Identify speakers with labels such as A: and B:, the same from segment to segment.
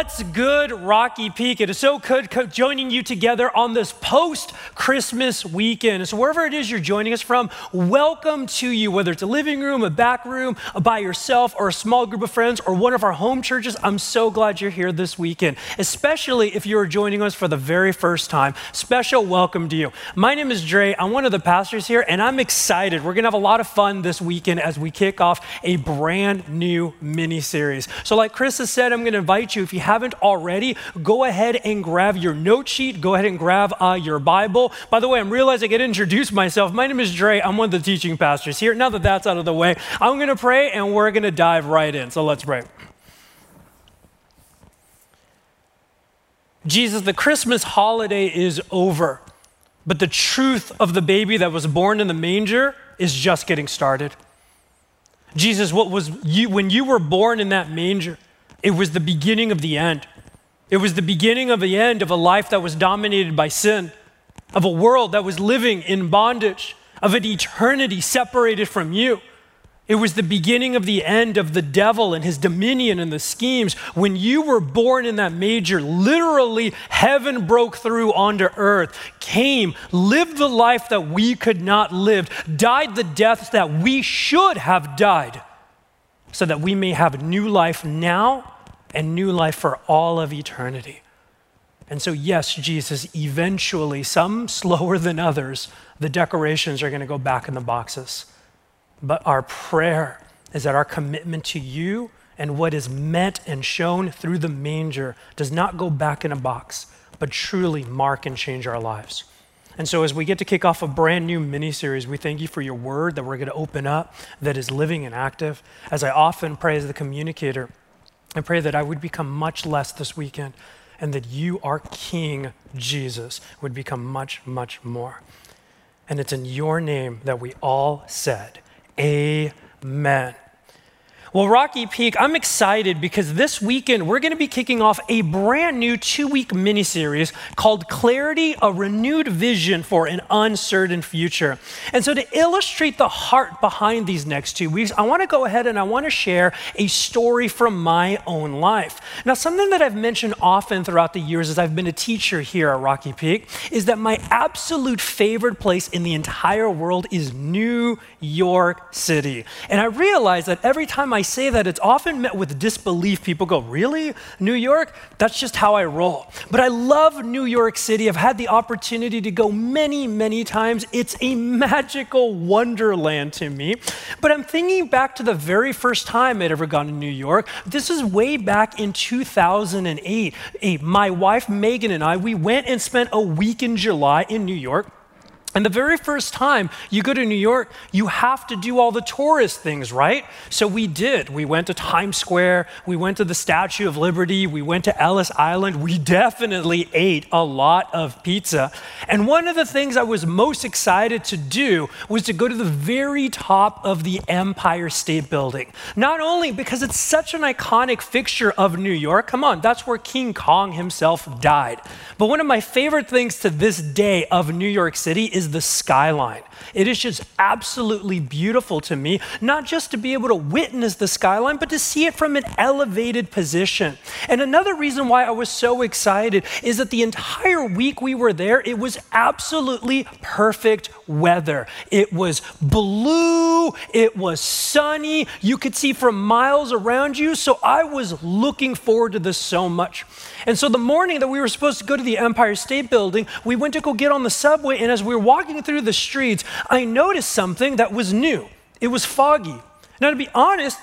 A: What's good, Rocky Peak? It is so good joining you together on this post Christmas weekend. So, wherever it is you're joining us from, welcome to you, whether it's a living room, a back room, by yourself, or a small group of friends, or one of our home churches. I'm so glad you're here this weekend, especially if you're joining us for the very first time. Special welcome to you. My name is Dre. I'm one of the pastors here, and I'm excited. We're going to have a lot of fun this weekend as we kick off a brand new mini series. So, like Chris has said, I'm going to invite you, if you haven't already, go ahead and grab your note sheet, go ahead and grab uh, your Bible. By the way, I'm realizing I to introduce myself. My name is Dre. I'm one of the teaching pastors here. Now that that's out of the way, I'm going to pray and we're going to dive right in. So let's pray. Jesus, the Christmas holiday is over, but the truth of the baby that was born in the manger is just getting started. Jesus, what was you when you were born in that manger? It was the beginning of the end. It was the beginning of the end of a life that was dominated by sin, of a world that was living in bondage, of an eternity separated from you. It was the beginning of the end of the devil and his dominion and the schemes. When you were born in that major, literally heaven broke through onto earth, came, lived the life that we could not live, died the deaths that we should have died so that we may have new life now and new life for all of eternity. And so, yes, Jesus, eventually, some slower than others, the decorations are going to go back in the boxes. But our prayer is that our commitment to you and what is meant and shown through the manger does not go back in a box, but truly mark and change our lives. And so, as we get to kick off a brand new mini series, we thank you for your word that we're going to open up that is living and active. As I often pray as the communicator, I pray that I would become much less this weekend and that you, our King Jesus, would become much, much more. And it's in your name that we all said, Amen. Well, Rocky Peak, I'm excited because this weekend we're going to be kicking off a brand new two week mini series called Clarity A Renewed Vision for an Uncertain Future. And so, to illustrate the heart behind these next two weeks, I want to go ahead and I want to share a story from my own life. Now, something that I've mentioned often throughout the years as I've been a teacher here at Rocky Peak is that my absolute favorite place in the entire world is New York City. And I realize that every time I I say that, it's often met with disbelief. People go, Really? New York? That's just how I roll. But I love New York City. I've had the opportunity to go many, many times. It's a magical wonderland to me. But I'm thinking back to the very first time I'd ever gone to New York. This is way back in 2008. My wife, Megan, and I, we went and spent a week in July in New York. And the very first time you go to New York, you have to do all the tourist things, right? So we did. We went to Times Square, we went to the Statue of Liberty, we went to Ellis Island. We definitely ate a lot of pizza. And one of the things I was most excited to do was to go to the very top of the Empire State Building. Not only because it's such an iconic fixture of New York, come on, that's where King Kong himself died. But one of my favorite things to this day of New York City is is the skyline. It is just absolutely beautiful to me, not just to be able to witness the skyline, but to see it from an elevated position. And another reason why I was so excited is that the entire week we were there, it was absolutely perfect weather. It was blue, it was sunny, you could see from miles around you. So I was looking forward to this so much. And so the morning that we were supposed to go to the Empire State Building, we went to go get on the subway. And as we were walking through the streets, I noticed something that was new. It was foggy. Now, to be honest,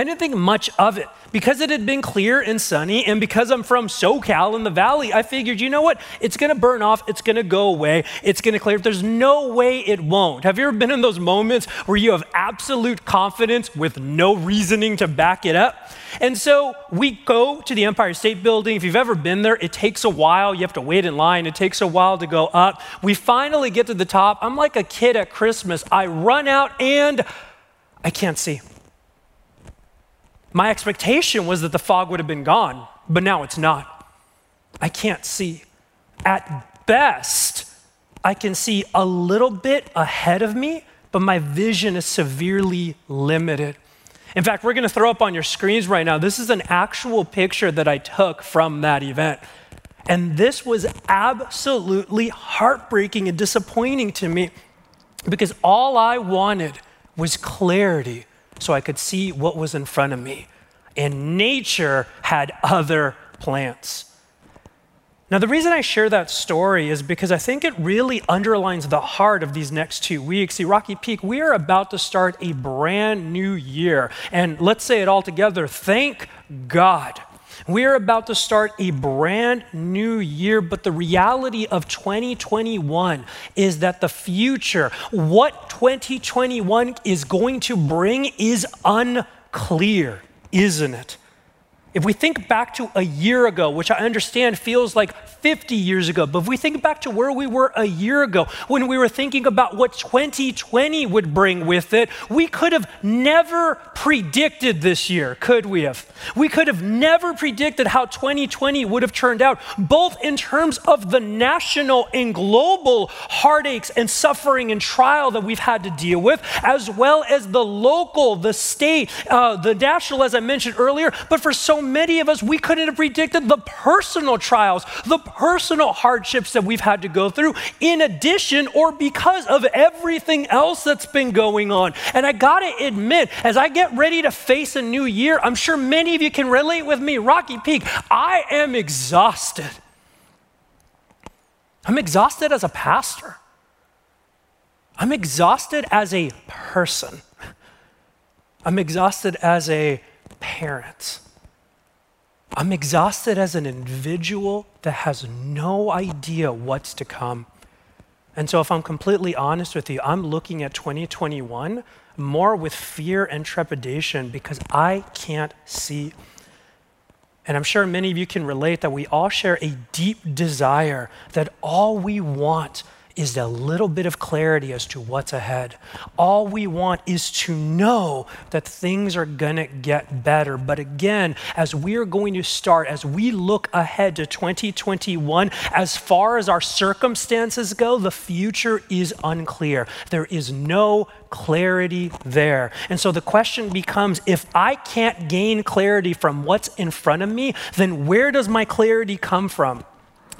A: I didn't think much of it. Because it had been clear and sunny, and because I'm from SoCal in the valley, I figured, you know what? It's gonna burn off, it's gonna go away, it's gonna clear. There's no way it won't. Have you ever been in those moments where you have absolute confidence with no reasoning to back it up? And so we go to the Empire State Building. If you've ever been there, it takes a while. You have to wait in line, it takes a while to go up. We finally get to the top. I'm like a kid at Christmas. I run out and I can't see. My expectation was that the fog would have been gone, but now it's not. I can't see. At best, I can see a little bit ahead of me, but my vision is severely limited. In fact, we're going to throw up on your screens right now. This is an actual picture that I took from that event. And this was absolutely heartbreaking and disappointing to me because all I wanted was clarity so I could see what was in front of me. And nature had other plants. Now, the reason I share that story is because I think it really underlines the heart of these next two weeks. See, Rocky Peak, we are about to start a brand new year. And let's say it all together thank God. We are about to start a brand new year, but the reality of 2021 is that the future, what 2021 is going to bring, is unclear, isn't it? If we think back to a year ago, which I understand feels like 50 years ago, but if we think back to where we were a year ago, when we were thinking about what 2020 would bring with it, we could have never predicted this year, could we have? We could have never predicted how 2020 would have turned out, both in terms of the national and global heartaches and suffering and trial that we've had to deal with, as well as the local, the state, uh, the national, as I mentioned earlier. But for so many of us, we couldn't have predicted the personal trials, the personal hardships that we've had to go through, in addition or because of everything else that's been going on. And I gotta admit, as I get ready to face a new year, I'm sure many of you can relate with me, Rocky Peak, I am exhausted. I'm exhausted as a pastor. I'm exhausted as a person. I'm exhausted as a parent. I'm exhausted as an individual that has no idea what's to come. And so, if I'm completely honest with you, I'm looking at 2021 more with fear and trepidation because I can't see. And I'm sure many of you can relate that we all share a deep desire that all we want is a little bit of clarity as to what's ahead. All we want is to know that things are going to get better. But again, as we're going to start, as we look ahead to 2021, as far as our circumstances go, the future is unclear. There is no clarity there. And so the question becomes if I can't gain clarity from what's in front of me, then where does my clarity come from?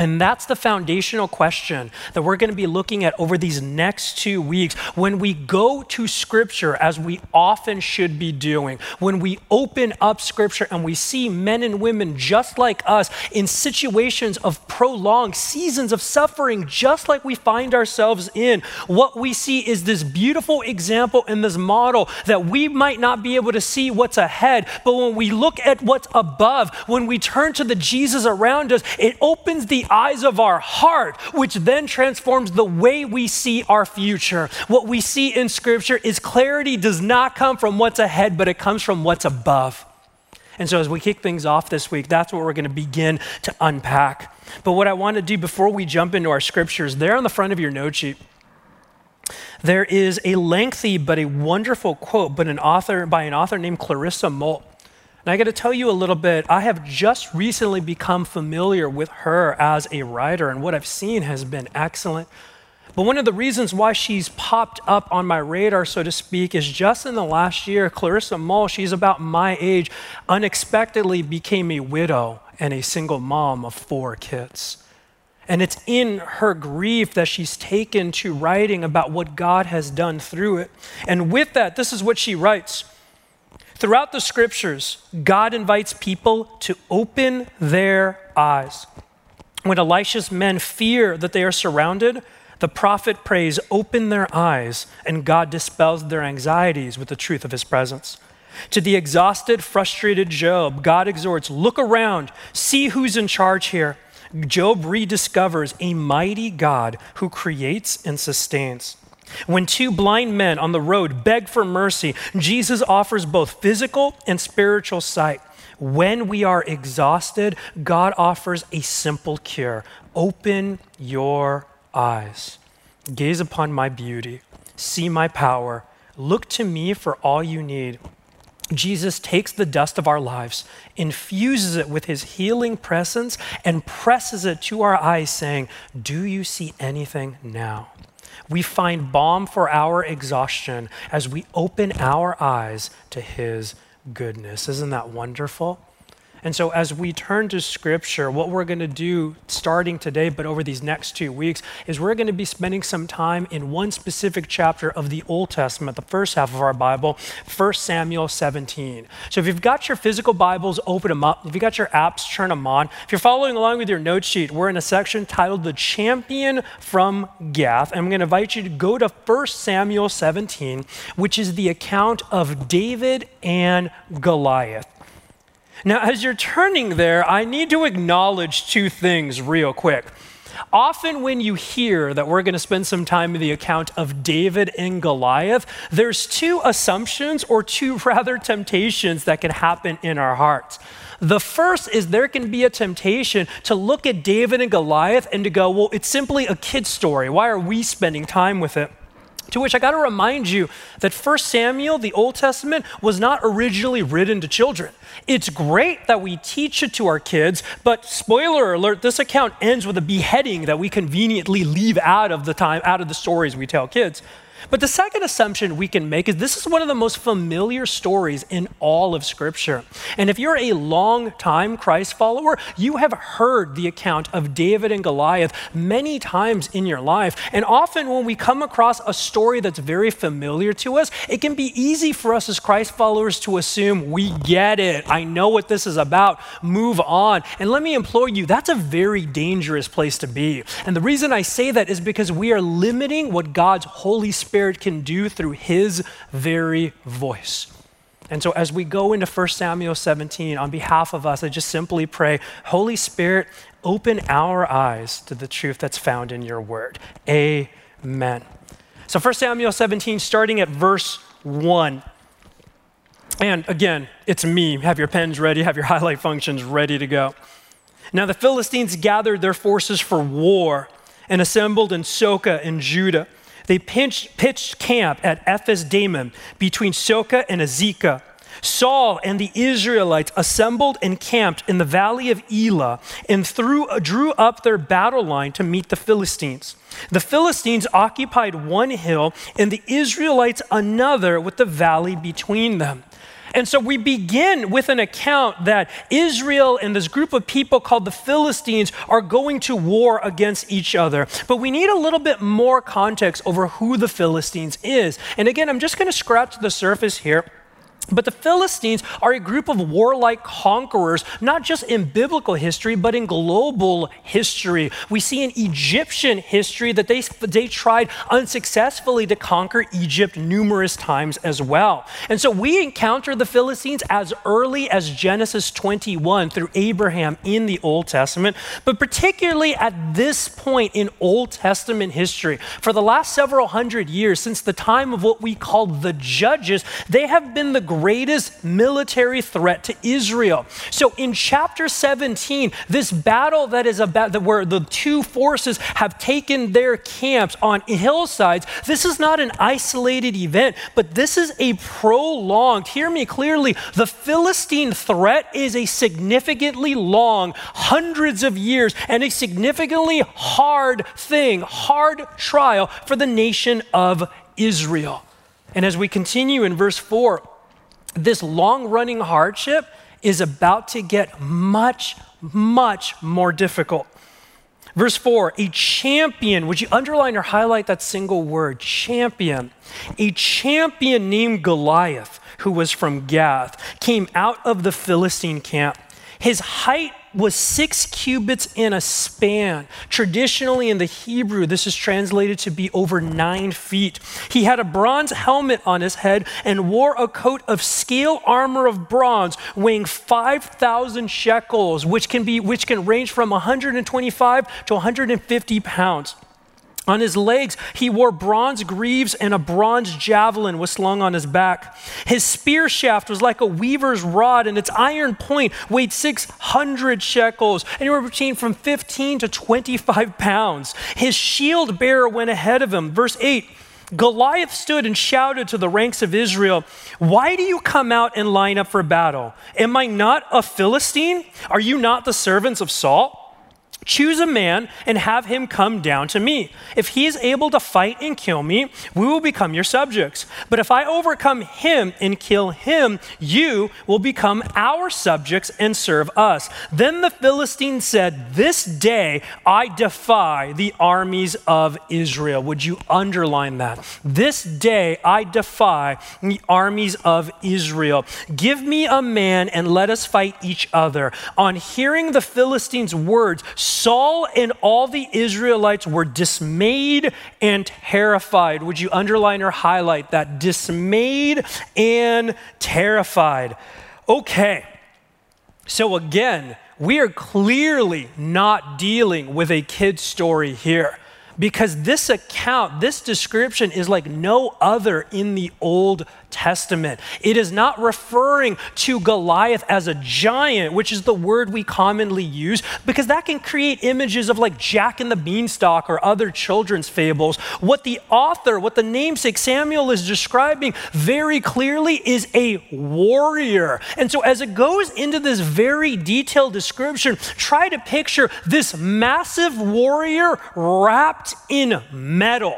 A: And that's the foundational question that we're going to be looking at over these next two weeks. When we go to Scripture, as we often should be doing, when we open up Scripture and we see men and women just like us in situations of prolonged seasons of suffering, just like we find ourselves in, what we see is this beautiful example and this model that we might not be able to see what's ahead, but when we look at what's above, when we turn to the Jesus around us, it opens the eyes of our heart, which then transforms the way we see our future. What we see in Scripture is clarity does not come from what's ahead, but it comes from what's above. And so, as we kick things off this week, that's what we're going to begin to unpack. But what I want to do before we jump into our scriptures, there on the front of your note sheet, there is a lengthy but a wonderful quote but an author by an author named Clarissa Moll. And I got to tell you a little bit, I have just recently become familiar with her as a writer, and what I've seen has been excellent. But one of the reasons why she's popped up on my radar, so to speak, is just in the last year, Clarissa Moll, she's about my age, unexpectedly became a widow and a single mom of four kids. And it's in her grief that she's taken to writing about what God has done through it. And with that, this is what she writes. Throughout the scriptures, God invites people to open their eyes. When Elisha's men fear that they are surrounded, the prophet prays, Open their eyes, and God dispels their anxieties with the truth of his presence. To the exhausted, frustrated Job, God exhorts, Look around, see who's in charge here. Job rediscovers a mighty God who creates and sustains. When two blind men on the road beg for mercy, Jesus offers both physical and spiritual sight. When we are exhausted, God offers a simple cure open your eyes, gaze upon my beauty, see my power, look to me for all you need. Jesus takes the dust of our lives, infuses it with his healing presence, and presses it to our eyes, saying, Do you see anything now? We find balm for our exhaustion as we open our eyes to His goodness. Isn't that wonderful? And so, as we turn to scripture, what we're going to do starting today, but over these next two weeks, is we're going to be spending some time in one specific chapter of the Old Testament, the first half of our Bible, 1 Samuel 17. So, if you've got your physical Bibles, open them up. If you've got your apps, turn them on. If you're following along with your note sheet, we're in a section titled The Champion from Gath. And I'm going to invite you to go to 1 Samuel 17, which is the account of David and Goliath. Now, as you're turning there, I need to acknowledge two things real quick. Often, when you hear that we're going to spend some time in the account of David and Goliath, there's two assumptions or two rather temptations that can happen in our hearts. The first is there can be a temptation to look at David and Goliath and to go, well, it's simply a kid's story. Why are we spending time with it? To which I got to remind you that 1 Samuel, the Old Testament, was not originally written to children. It's great that we teach it to our kids, but spoiler alert, this account ends with a beheading that we conveniently leave out of the time, out of the stories we tell kids. But the second assumption we can make is this is one of the most familiar stories in all of Scripture. And if you're a long time Christ follower, you have heard the account of David and Goliath many times in your life. And often when we come across a story that's very familiar to us, it can be easy for us as Christ followers to assume we get it. I know what this is about. Move on. And let me implore you, that's a very dangerous place to be. And the reason I say that is because we are limiting what God's Holy Spirit Spirit can do through his very voice. And so, as we go into 1 Samuel 17, on behalf of us, I just simply pray, Holy Spirit, open our eyes to the truth that's found in your word. Amen. So, 1 Samuel 17, starting at verse 1. And again, it's me. Have your pens ready, have your highlight functions ready to go. Now, the Philistines gathered their forces for war and assembled in Socoh in Judah. They pitched, pitched camp at Ephes Dammim between Socoh and Azekah. Saul and the Israelites assembled and camped in the valley of Elah and threw, drew up their battle line to meet the Philistines. The Philistines occupied one hill and the Israelites another with the valley between them. And so we begin with an account that Israel and this group of people called the Philistines are going to war against each other. But we need a little bit more context over who the Philistines is. And again, I'm just going to scratch the surface here. But the Philistines are a group of warlike conquerors, not just in biblical history, but in global history. We see in Egyptian history that they, they tried unsuccessfully to conquer Egypt numerous times as well. And so we encounter the Philistines as early as Genesis 21 through Abraham in the Old Testament, but particularly at this point in Old Testament history. For the last several hundred years, since the time of what we call the Judges, they have been the greatest military threat to Israel. So in chapter 17, this battle that is about where the two forces have taken their camps on hillsides, this is not an isolated event, but this is a prolonged, hear me clearly, the Philistine threat is a significantly long, hundreds of years, and a significantly hard thing, hard trial for the nation of Israel. And as we continue in verse 4, this long running hardship is about to get much, much more difficult. Verse 4 a champion, would you underline or highlight that single word, champion? A champion named Goliath, who was from Gath, came out of the Philistine camp. His height was six cubits in a span. Traditionally, in the Hebrew, this is translated to be over nine feet. He had a bronze helmet on his head and wore a coat of scale armor of bronze weighing 5,000 shekels, which can, be, which can range from 125 to 150 pounds. On his legs, he wore bronze greaves, and a bronze javelin was slung on his back. His spear shaft was like a weaver's rod, and its iron point weighed 600 shekels, anywhere between from 15 to 25 pounds. His shield bearer went ahead of him. Verse 8 Goliath stood and shouted to the ranks of Israel, Why do you come out and line up for battle? Am I not a Philistine? Are you not the servants of Saul? Choose a man and have him come down to me. If he is able to fight and kill me, we will become your subjects. But if I overcome him and kill him, you will become our subjects and serve us. Then the Philistine said, This day I defy the armies of Israel. Would you underline that? This day I defy the armies of Israel. Give me a man and let us fight each other. On hearing the Philistines' words, Saul and all the Israelites were dismayed and terrified. Would you underline or highlight that? Dismayed and terrified. Okay, so again, we are clearly not dealing with a kid's story here because this account, this description is like no other in the Old Testament. It is not referring to Goliath as a giant, which is the word we commonly use, because that can create images of like Jack and the Beanstalk or other children's fables. What the author, what the namesake Samuel is describing very clearly is a warrior. And so, as it goes into this very detailed description, try to picture this massive warrior wrapped in metal.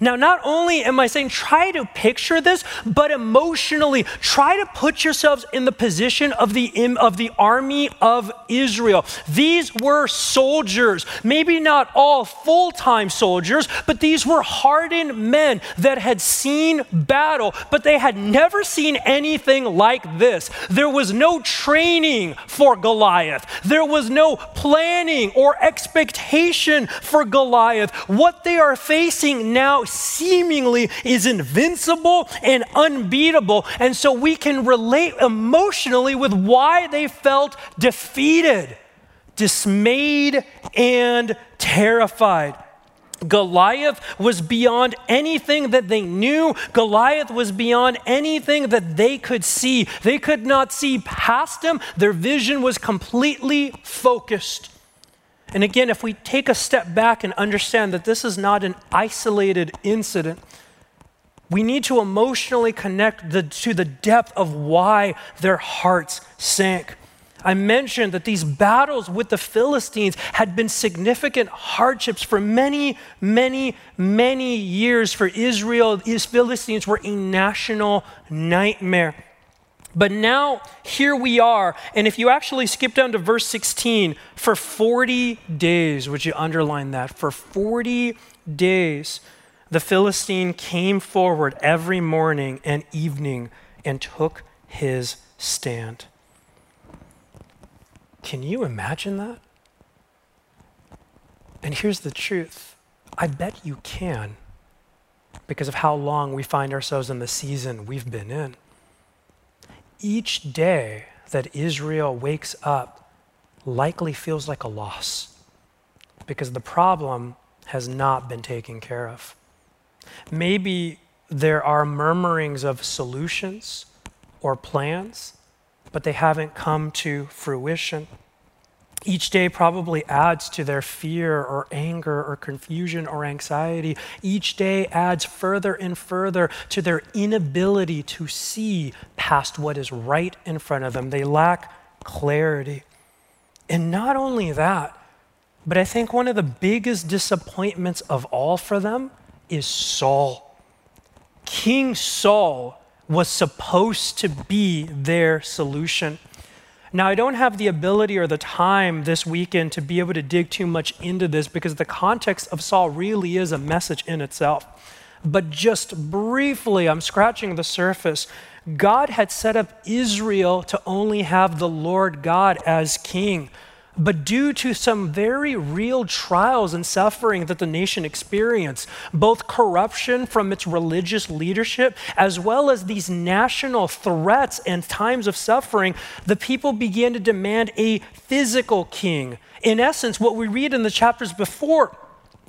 A: Now, not only am I saying try to picture this, but emotionally try to put yourselves in the position of the, of the army of Israel. These were soldiers, maybe not all full time soldiers, but these were hardened men that had seen battle, but they had never seen anything like this. There was no training for Goliath, there was no planning or expectation for Goliath. What they are facing now seemingly is invincible and unbeatable. And so we can relate emotionally with why they felt defeated, dismayed, and terrified. Goliath was beyond anything that they knew. Goliath was beyond anything that they could see. They could not see past him. Their vision was completely focused. And again, if we take a step back and understand that this is not an isolated incident, we need to emotionally connect the, to the depth of why their hearts sank. I mentioned that these battles with the Philistines had been significant hardships for many, many, many years for Israel. These Philistines were a national nightmare. But now, here we are. And if you actually skip down to verse 16, for 40 days, would you underline that? For 40 days, the Philistine came forward every morning and evening and took his stand. Can you imagine that? And here's the truth I bet you can because of how long we find ourselves in the season we've been in each day that Israel wakes up likely feels like a loss because the problem has not been taken care of. Maybe there are murmurings of solutions or plans, but they haven't come to fruition. Each day probably adds to their fear or anger or confusion or anxiety. Each day adds further and further to their inability to see past what is right in front of them. They lack clarity. And not only that, but I think one of the biggest disappointments of all for them is Saul. King Saul was supposed to be their solution. Now, I don't have the ability or the time this weekend to be able to dig too much into this because the context of Saul really is a message in itself. But just briefly, I'm scratching the surface. God had set up Israel to only have the Lord God as king. But due to some very real trials and suffering that the nation experienced, both corruption from its religious leadership, as well as these national threats and times of suffering, the people began to demand a physical king. In essence, what we read in the chapters before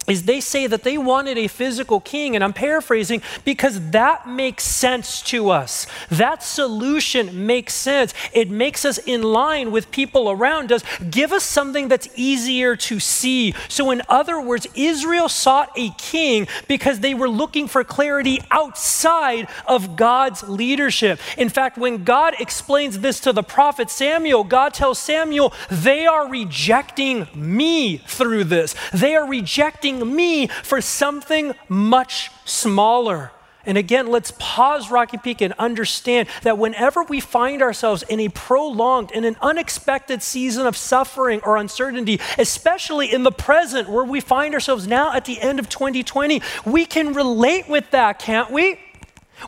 A: is they say that they wanted a physical king, and I'm paraphrasing because that makes sense to us. That solution makes sense. It makes us in line with people around us. Give us something that's easier to see. So, in other words, Israel sought a king because they were looking for clarity outside of God's leadership. In fact, when God explains this to the prophet Samuel, God tells Samuel, they are rejecting me through this. They are rejecting me for something much smaller. And again, let's pause Rocky Peak and understand that whenever we find ourselves in a prolonged and an unexpected season of suffering or uncertainty, especially in the present where we find ourselves now at the end of 2020, we can relate with that, can't we?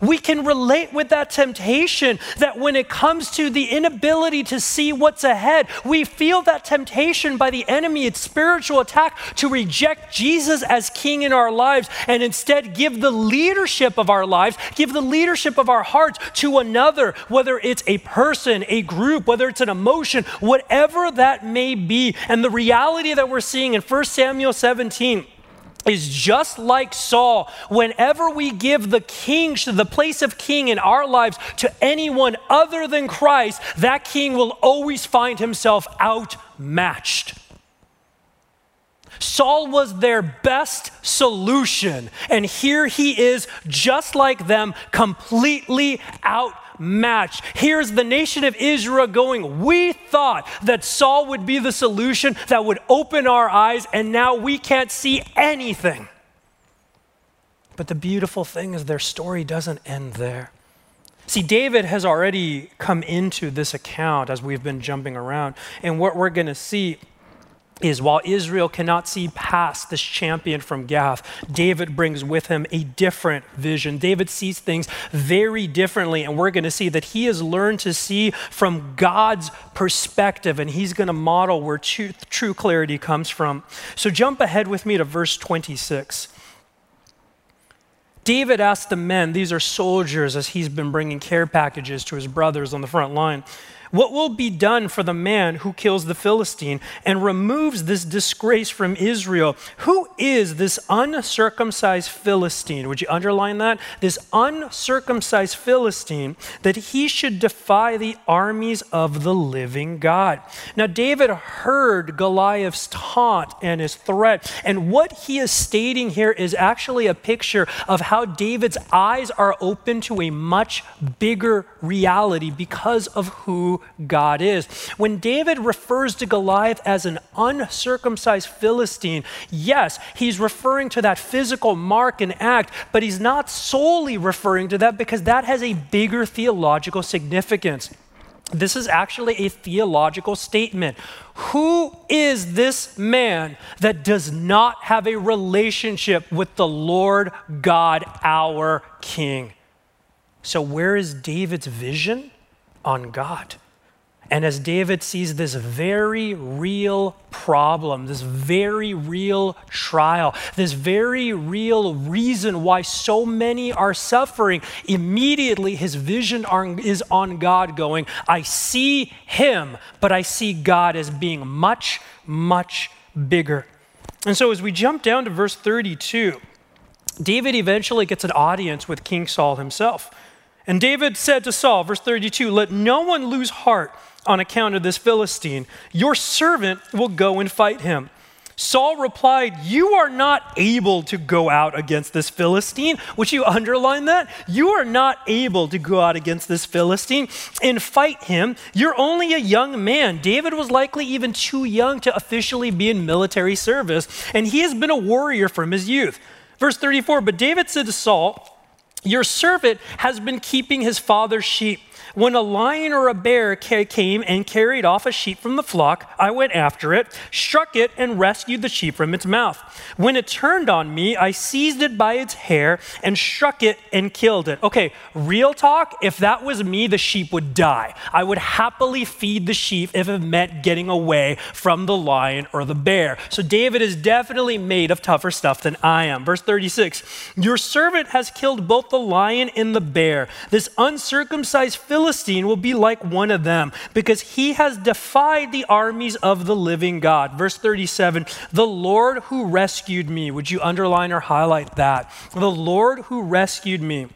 A: We can relate with that temptation that when it comes to the inability to see what's ahead, we feel that temptation by the enemy, its spiritual attack, to reject Jesus as king in our lives and instead give the leadership of our lives, give the leadership of our hearts to another, whether it's a person, a group, whether it's an emotion, whatever that may be. And the reality that we're seeing in 1 Samuel 17 is just like Saul. Whenever we give the king, the place of king in our lives to anyone other than Christ, that king will always find himself outmatched. Saul was their best solution, and here he is, just like them, completely out match. Here's the nation of Israel going, We thought that Saul would be the solution that would open our eyes, and now we can't see anything. But the beautiful thing is, their story doesn't end there. See, David has already come into this account as we've been jumping around. And what we're going to see is while Israel cannot see past this champion from Gath, David brings with him a different vision. David sees things very differently, and we're going to see that he has learned to see from God's perspective, and he's going to model where true, true clarity comes from. So jump ahead with me to verse 26. David asked the men, these are soldiers, as he's been bringing care packages to his brothers on the front line. What will be done for the man who kills the Philistine and removes this disgrace from Israel? Who is this uncircumcised Philistine? Would you underline that? This uncircumcised Philistine, that he should defy the armies of the living God. Now, David heard Goliath's taunt and his threat, and what he is stating here is actually a picture of how David's eyes are open to a much bigger reality because of who God is. When David refers to Goliath as an uncircumcised Philistine, yes, he's referring to that physical mark and act, but he's not solely referring to that because that has a bigger theological significance. This is actually a theological statement. Who is this man that does not have a relationship with the Lord God, our King? So, where is David's vision? On God. And as David sees this very real problem, this very real trial, this very real reason why so many are suffering, immediately his vision is on God, going, I see him, but I see God as being much, much bigger. And so as we jump down to verse 32, David eventually gets an audience with King Saul himself. And David said to Saul, verse 32, Let no one lose heart on account of this Philistine. Your servant will go and fight him. Saul replied, You are not able to go out against this Philistine. Would you underline that? You are not able to go out against this Philistine and fight him. You're only a young man. David was likely even too young to officially be in military service, and he has been a warrior from his youth. Verse 34 But David said to Saul, Your servant has been keeping his father's sheep. When a lion or a bear came and carried off a sheep from the flock, I went after it, struck it, and rescued the sheep from its mouth. When it turned on me, I seized it by its hair and struck it and killed it. Okay, real talk, if that was me, the sheep would die. I would happily feed the sheep if it meant getting away from the lion or the bear. So David is definitely made of tougher stuff than I am. Verse 36 Your servant has killed both the lion and the bear. This uncircumcised Philistine will be like one of them because he has defied the armies of the living God. Verse 37 The Lord who rescued me. Would you underline or highlight that? The Lord who rescued me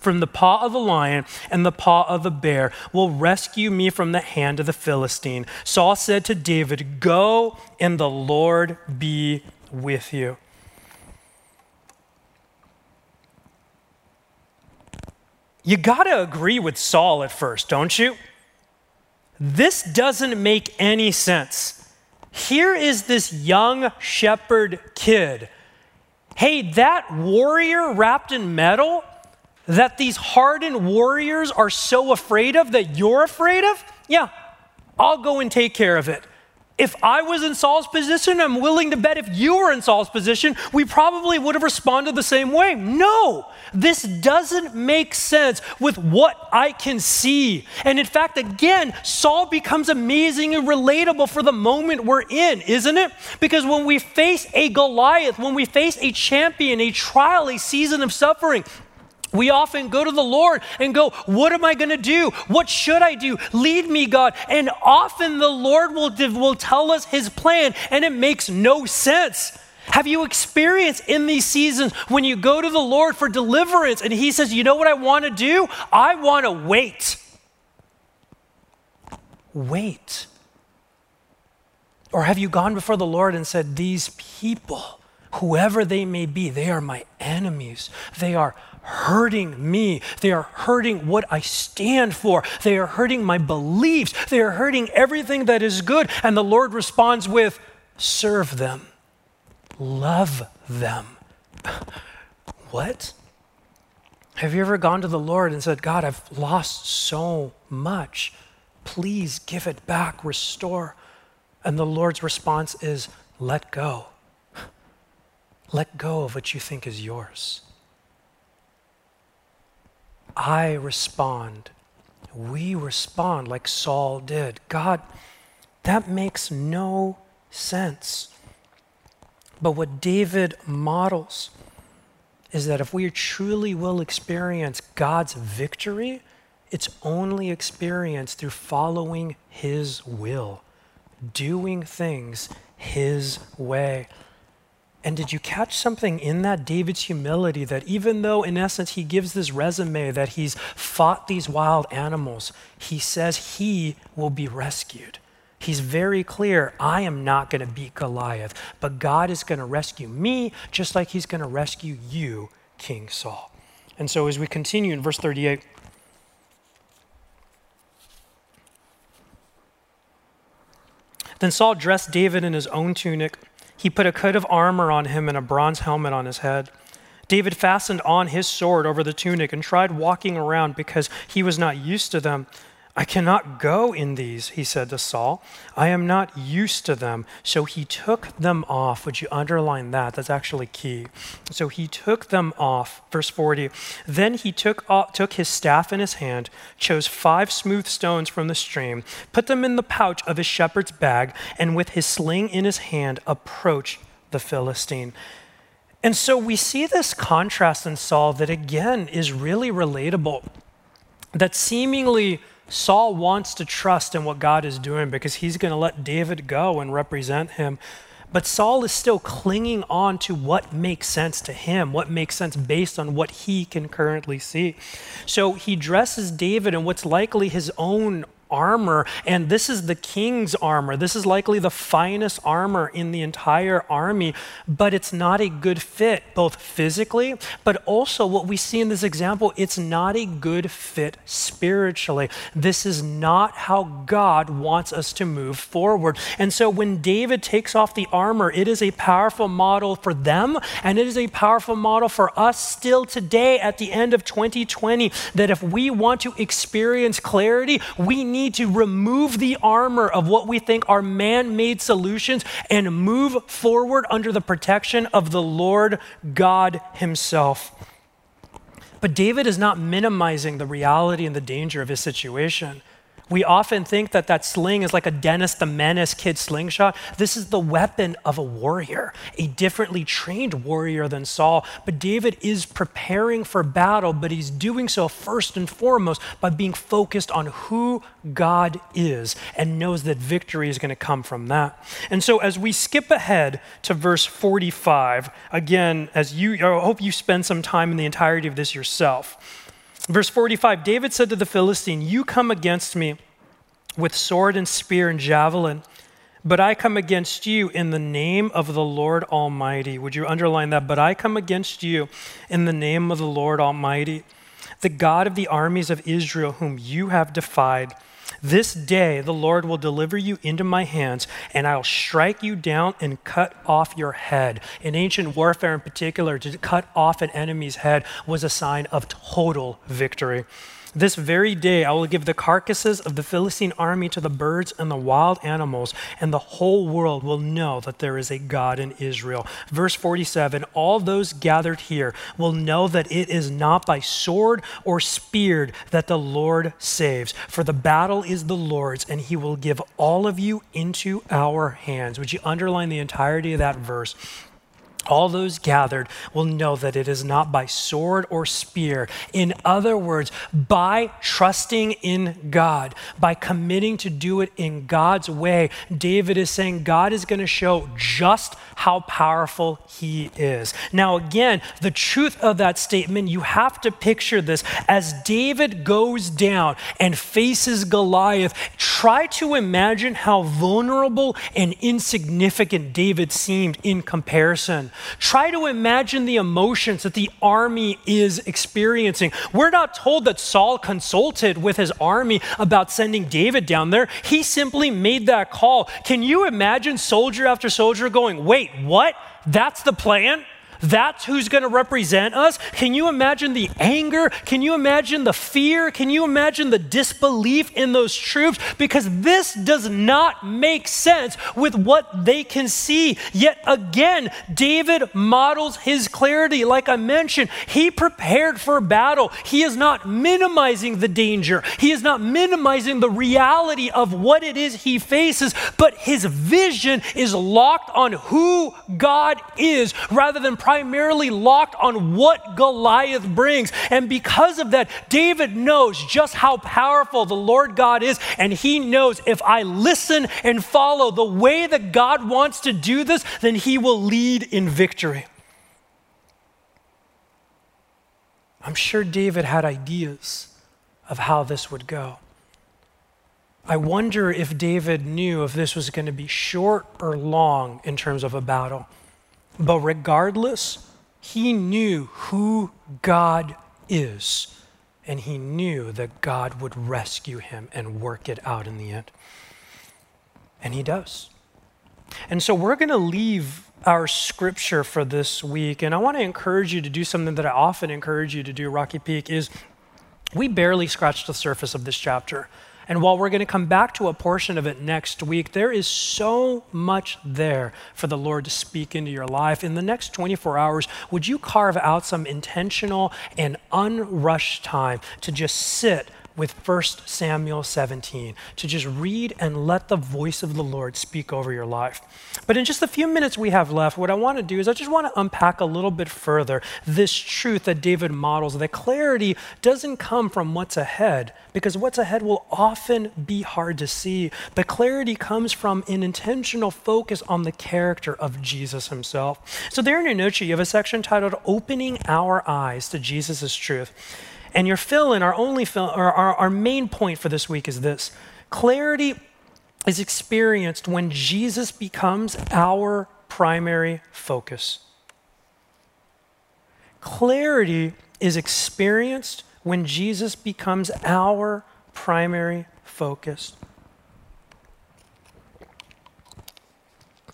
A: from the paw of the lion and the paw of the bear will rescue me from the hand of the Philistine. Saul said to David, Go and the Lord be with you. You got to agree with Saul at first, don't you? This doesn't make any sense. Here is this young shepherd kid. Hey, that warrior wrapped in metal that these hardened warriors are so afraid of that you're afraid of? Yeah, I'll go and take care of it. If I was in Saul's position, I'm willing to bet if you were in Saul's position, we probably would have responded the same way. No, this doesn't make sense with what I can see. And in fact, again, Saul becomes amazing and relatable for the moment we're in, isn't it? Because when we face a Goliath, when we face a champion, a trial, a season of suffering, we often go to the Lord and go, What am I going to do? What should I do? Lead me, God. And often the Lord will, will tell us his plan, and it makes no sense. Have you experienced in these seasons when you go to the Lord for deliverance and he says, You know what I want to do? I want to wait. Wait. Or have you gone before the Lord and said, These people, whoever they may be, they are my enemies. They are hurting me. They are hurting what I stand for. They are hurting my beliefs. They are hurting everything that is good. And the Lord responds with, serve them, love them. what? Have you ever gone to the Lord and said, God, I've lost so much. Please give it back, restore. And the Lord's response is, let go. Let go of what you think is yours. I respond. We respond like Saul did. God, that makes no sense. But what David models is that if we truly will experience God's victory, it's only experienced through following His will, doing things His way. And did you catch something in that David's humility that even though, in essence, he gives this resume that he's fought these wild animals, he says he will be rescued. He's very clear I am not going to beat Goliath, but God is going to rescue me just like he's going to rescue you, King Saul. And so, as we continue in verse 38, then Saul dressed David in his own tunic he put a coat of armor on him and a bronze helmet on his head. David fastened on his sword over the tunic and tried walking around because he was not used to them. I cannot go in these, he said to Saul. I am not used to them. So he took them off. Would you underline that? That's actually key. So he took them off. Verse 40. Then he took, off, took his staff in his hand, chose five smooth stones from the stream, put them in the pouch of his shepherd's bag, and with his sling in his hand, approached the Philistine. And so we see this contrast in Saul that again is really relatable. That seemingly Saul wants to trust in what God is doing because he's going to let David go and represent him. But Saul is still clinging on to what makes sense to him, what makes sense based on what he can currently see. So he dresses David in what's likely his own armor, and this is the king's armor. This is likely the finest armor in the entire army, but it's not a good fit, both physically, but also what we see in this example, it's not a good fit spiritually. This is not how God wants us to move forward. And so when David takes off the armor, it is a powerful model for them, and it is a powerful model for us still today at the end of 2020 that if we want to experience clarity, we need need to remove the armor of what we think are man made solutions and move forward under the protection of the Lord God Himself. But David is not minimizing the reality and the danger of his situation. We often think that that sling is like a Dennis the Menace kid slingshot. This is the weapon of a warrior, a differently trained warrior than Saul. But David is preparing for battle, but he's doing so first and foremost by being focused on who God is and knows that victory is going to come from that. And so as we skip ahead to verse 45, again, as you, I hope you spend some time in the entirety of this yourself. Verse 45 David said to the Philistine, You come against me with sword and spear and javelin, but I come against you in the name of the Lord Almighty. Would you underline that? But I come against you in the name of the Lord Almighty, the God of the armies of Israel, whom you have defied. This day the Lord will deliver you into my hands, and I'll strike you down and cut off your head. In ancient warfare, in particular, to cut off an enemy's head was a sign of total victory. This very day I will give the carcasses of the Philistine army to the birds and the wild animals, and the whole world will know that there is a God in Israel. Verse 47 All those gathered here will know that it is not by sword or spear that the Lord saves, for the battle is the Lord's, and he will give all of you into our hands. Would you underline the entirety of that verse? All those gathered will know that it is not by sword or spear. In other words, by trusting in God, by committing to do it in God's way, David is saying God is going to show just how powerful he is. Now, again, the truth of that statement, you have to picture this as David goes down and faces Goliath. Try to imagine how vulnerable and insignificant David seemed in comparison. Try to imagine the emotions that the army is experiencing. We're not told that Saul consulted with his army about sending David down there. He simply made that call. Can you imagine soldier after soldier going, wait, what? That's the plan? That's who's going to represent us. Can you imagine the anger? Can you imagine the fear? Can you imagine the disbelief in those troops? Because this does not make sense with what they can see. Yet again, David models his clarity. Like I mentioned, he prepared for battle. He is not minimizing the danger, he is not minimizing the reality of what it is he faces, but his vision is locked on who God is rather than primarily locked on what Goliath brings. And because of that, David knows just how powerful the Lord God is. And he knows if I listen and follow the way that God wants to do this, then he will lead in victory. I'm sure David had ideas of how this would go. I wonder if David knew if this was going to be short or long in terms of a battle. But regardless, he knew who God is, and he knew that God would rescue him and work it out in the end. And he does. And so we're going to leave our scripture for this week, and I want to encourage you to do something that I often encourage you to do, Rocky Peak, is we barely scratched the surface of this chapter. And while we're going to come back to a portion of it next week, there is so much there for the Lord to speak into your life. In the next 24 hours, would you carve out some intentional and unrushed time to just sit with 1 Samuel 17 to just read and let the voice of the Lord speak over your life. But in just the few minutes we have left, what I want to do is I just want to unpack a little bit further this truth that David models that clarity doesn't come from what's ahead, because what's ahead will often be hard to see. But clarity comes from an intentional focus on the character of Jesus himself. So, there in your notes, you have a section titled Opening Our Eyes to Jesus' Truth. And your fill in, our only fill, or our, our main point for this week is this clarity is experienced when Jesus becomes our primary focus. Clarity is experienced when Jesus becomes our primary focus.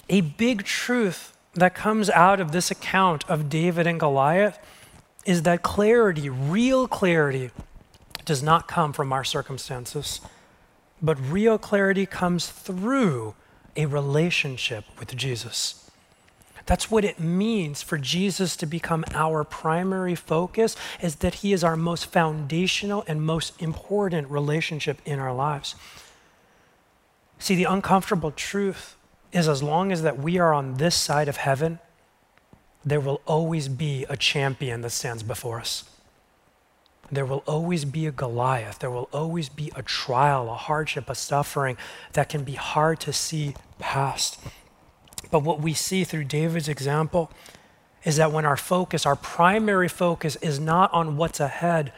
A: A big truth that comes out of this account of David and Goliath is that clarity, real clarity, does not come from our circumstances, but real clarity comes through a relationship with Jesus. That's what it means for Jesus to become our primary focus is that he is our most foundational and most important relationship in our lives. See, the uncomfortable truth is as long as that we are on this side of heaven, there will always be a champion that stands before us. There will always be a Goliath. There will always be a trial, a hardship, a suffering that can be hard to see past. But what we see through David's example is that when our focus, our primary focus, is not on what's ahead,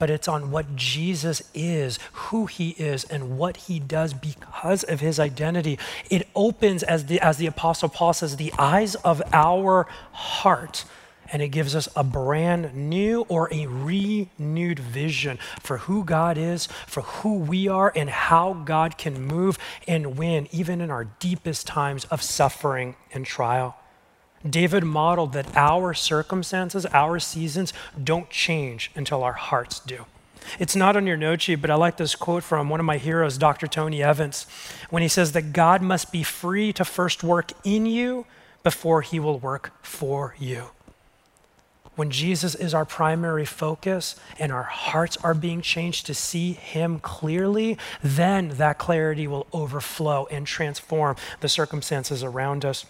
A: but it's on what Jesus is, who he is, and what he does because of his identity. It opens, as the, as the Apostle Paul says, the eyes of our heart. And it gives us a brand new or a renewed vision for who God is, for who we are, and how God can move and win, even in our deepest times of suffering and trial. David modeled that our circumstances, our seasons don't change until our hearts do. It's not on your note sheet, but I like this quote from one of my heroes, Dr. Tony Evans, when he says that God must be free to first work in you before he will work for you. When Jesus is our primary focus and our hearts are being changed to see him clearly, then that clarity will overflow and transform the circumstances around us.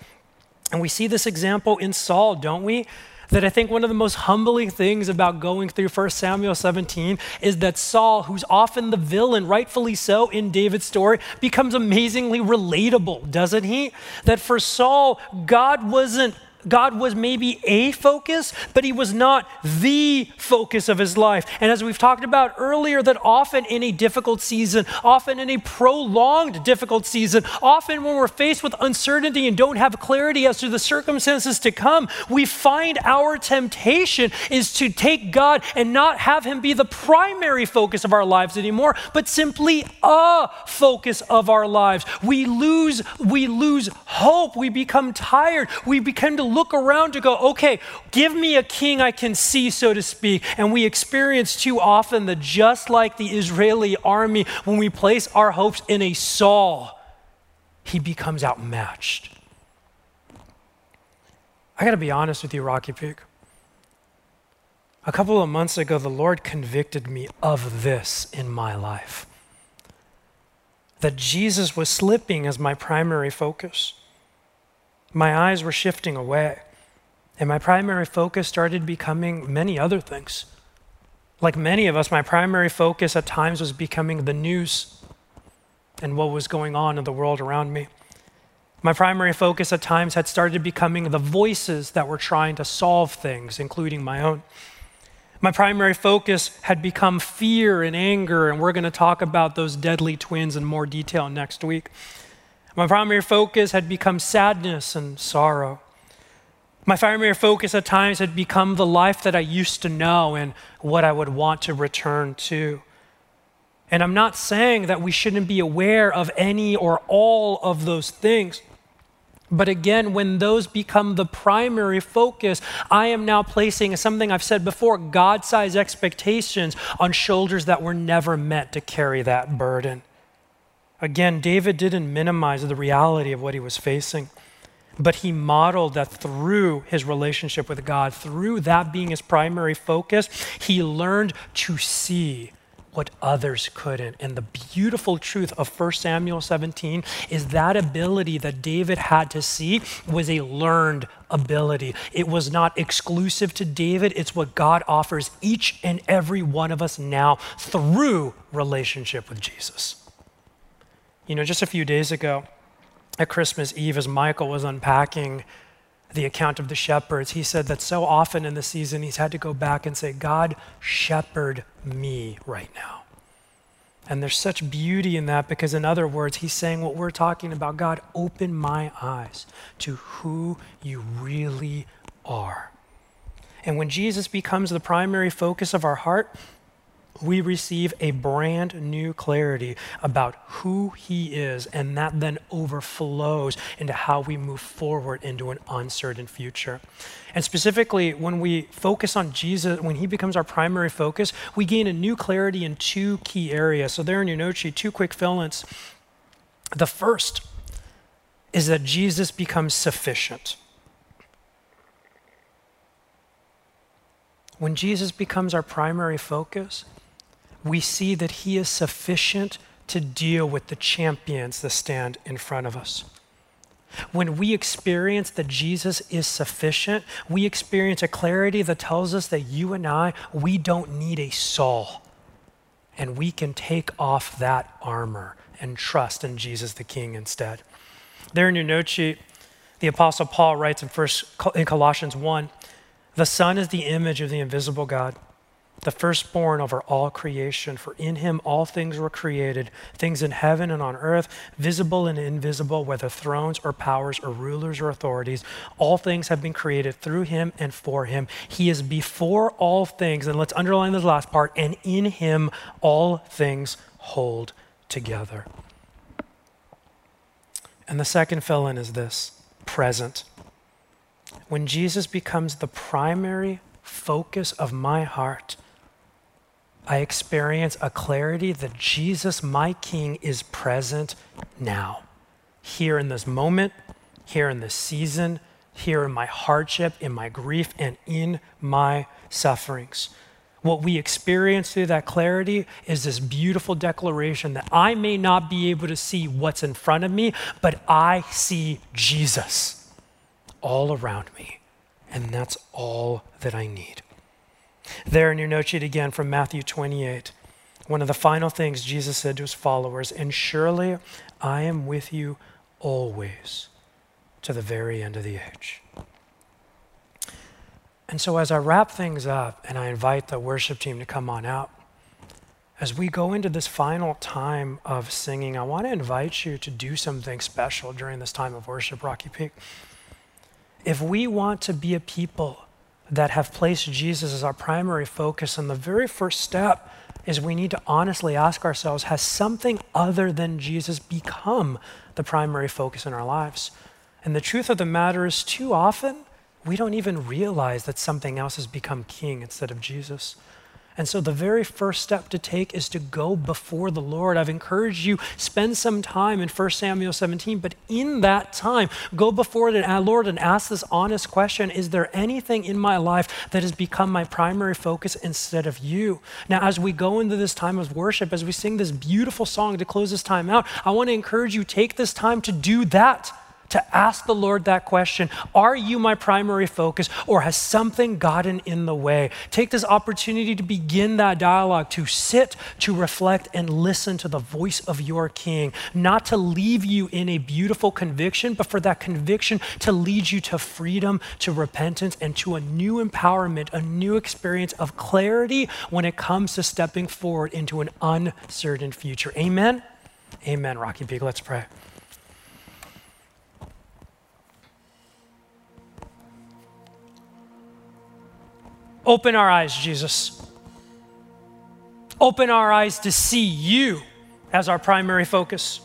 A: And we see this example in Saul, don't we? That I think one of the most humbling things about going through 1 Samuel 17 is that Saul, who's often the villain, rightfully so, in David's story, becomes amazingly relatable, doesn't he? That for Saul, God wasn't God was maybe a focus, but he was not the focus of his life. And as we've talked about earlier, that often in a difficult season, often in a prolonged difficult season, often when we're faced with uncertainty and don't have clarity as to the circumstances to come, we find our temptation is to take God and not have him be the primary focus of our lives anymore, but simply a focus of our lives. We lose, we lose hope. We become tired. We begin to look around to go, okay, give me a king I can see, so to speak. And we experience too often that just like the Israeli army, when we place our hopes in a Saul, he becomes outmatched. I got to be honest with you, Rocky Peak. A couple of months ago, the Lord convicted me of this in my life that Jesus was slipping as my primary focus. My eyes were shifting away, and my primary focus started becoming many other things. Like many of us, my primary focus at times was becoming the news and what was going on in the world around me. My primary focus at times had started becoming the voices that were trying to solve things, including my own. My primary focus had become fear and anger, and we're going to talk about those deadly twins in more detail next week. My primary focus had become sadness and sorrow. My primary focus at times had become the life that I used to know and what I would want to return to. And I'm not saying that we shouldn't be aware of any or all of those things. But again, when those become the primary focus, I am now placing something I've said before God sized expectations on shoulders that were never meant to carry that burden. Again, David didn't minimize the reality of what he was facing, but he modeled that through his relationship with God, through that being his primary focus, he learned to see what others couldn't. And the beautiful truth of 1 Samuel 17 is that ability that David had to see was a learned ability. It was not exclusive to David, it's what God offers each and every one of us now through relationship with Jesus. You know, just a few days ago at Christmas Eve, as Michael was unpacking the account of the shepherds, he said that so often in the season he's had to go back and say, God, shepherd me right now. And there's such beauty in that because, in other words, he's saying what we're talking about God, open my eyes to who you really are. And when Jesus becomes the primary focus of our heart, we receive a brand new clarity about who He is, and that then overflows into how we move forward into an uncertain future. And specifically, when we focus on Jesus, when He becomes our primary focus, we gain a new clarity in two key areas. So, there in your note sheet, two quick fill ins. The first is that Jesus becomes sufficient. When Jesus becomes our primary focus, we see that he is sufficient to deal with the champions that stand in front of us. When we experience that Jesus is sufficient, we experience a clarity that tells us that you and I, we don't need a Saul. And we can take off that armor and trust in Jesus the King instead. There in your note sheet, the Apostle Paul writes in, first, in Colossians 1 The Son is the image of the invisible God the firstborn over all creation. For in him all things were created, things in heaven and on earth, visible and invisible, whether thrones or powers or rulers or authorities. All things have been created through him and for him. He is before all things. And let's underline this last part and in him all things hold together. And the second fill in is this present. When Jesus becomes the primary focus of my heart, I experience a clarity that Jesus, my King, is present now, here in this moment, here in this season, here in my hardship, in my grief, and in my sufferings. What we experience through that clarity is this beautiful declaration that I may not be able to see what's in front of me, but I see Jesus all around me. And that's all that I need. There in your note sheet again from Matthew 28, one of the final things Jesus said to his followers, and surely I am with you always to the very end of the age. And so, as I wrap things up and I invite the worship team to come on out, as we go into this final time of singing, I want to invite you to do something special during this time of worship, Rocky Peak. If we want to be a people that have placed Jesus as our primary focus. And the very first step is we need to honestly ask ourselves has something other than Jesus become the primary focus in our lives? And the truth of the matter is, too often, we don't even realize that something else has become king instead of Jesus. And so the very first step to take is to go before the Lord. I've encouraged you spend some time in 1 Samuel 17, but in that time, go before the uh, Lord and ask this honest question, is there anything in my life that has become my primary focus instead of you? Now, as we go into this time of worship, as we sing this beautiful song to close this time out, I want to encourage you take this time to do that to ask the Lord that question Are you my primary focus, or has something gotten in the way? Take this opportunity to begin that dialogue, to sit, to reflect, and listen to the voice of your King, not to leave you in a beautiful conviction, but for that conviction to lead you to freedom, to repentance, and to a new empowerment, a new experience of clarity when it comes to stepping forward into an uncertain future. Amen. Amen, Rocky Peak. Let's pray. Open our eyes, Jesus. Open our eyes to see you as our primary focus.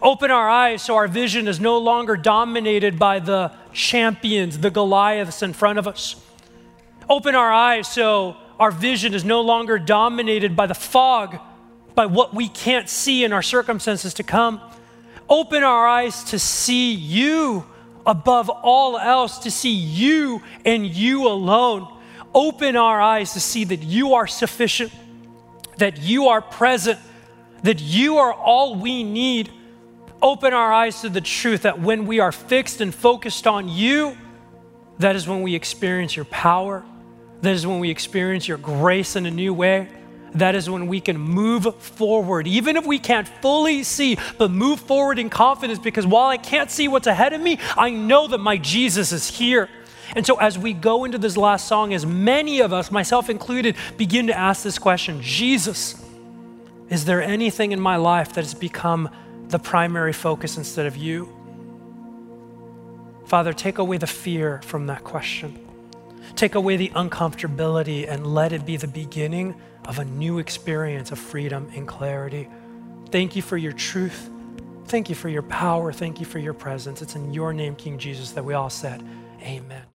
A: Open our eyes so our vision is no longer dominated by the champions, the Goliaths in front of us. Open our eyes so our vision is no longer dominated by the fog, by what we can't see in our circumstances to come. Open our eyes to see you above all else to see you and you alone. Open our eyes to see that you are sufficient, that you are present, that you are all we need. Open our eyes to the truth that when we are fixed and focused on you, that is when we experience your power. That is when we experience your grace in a new way that is when we can move forward, even if we can't fully see, but move forward in confidence because while I can't see what's ahead of me, I know that my Jesus is here. And so, as we go into this last song, as many of us, myself included, begin to ask this question Jesus, is there anything in my life that has become the primary focus instead of you? Father, take away the fear from that question. Take away the uncomfortability and let it be the beginning of a new experience of freedom and clarity. Thank you for your truth. Thank you for your power. Thank you for your presence. It's in your name, King Jesus, that we all said, Amen.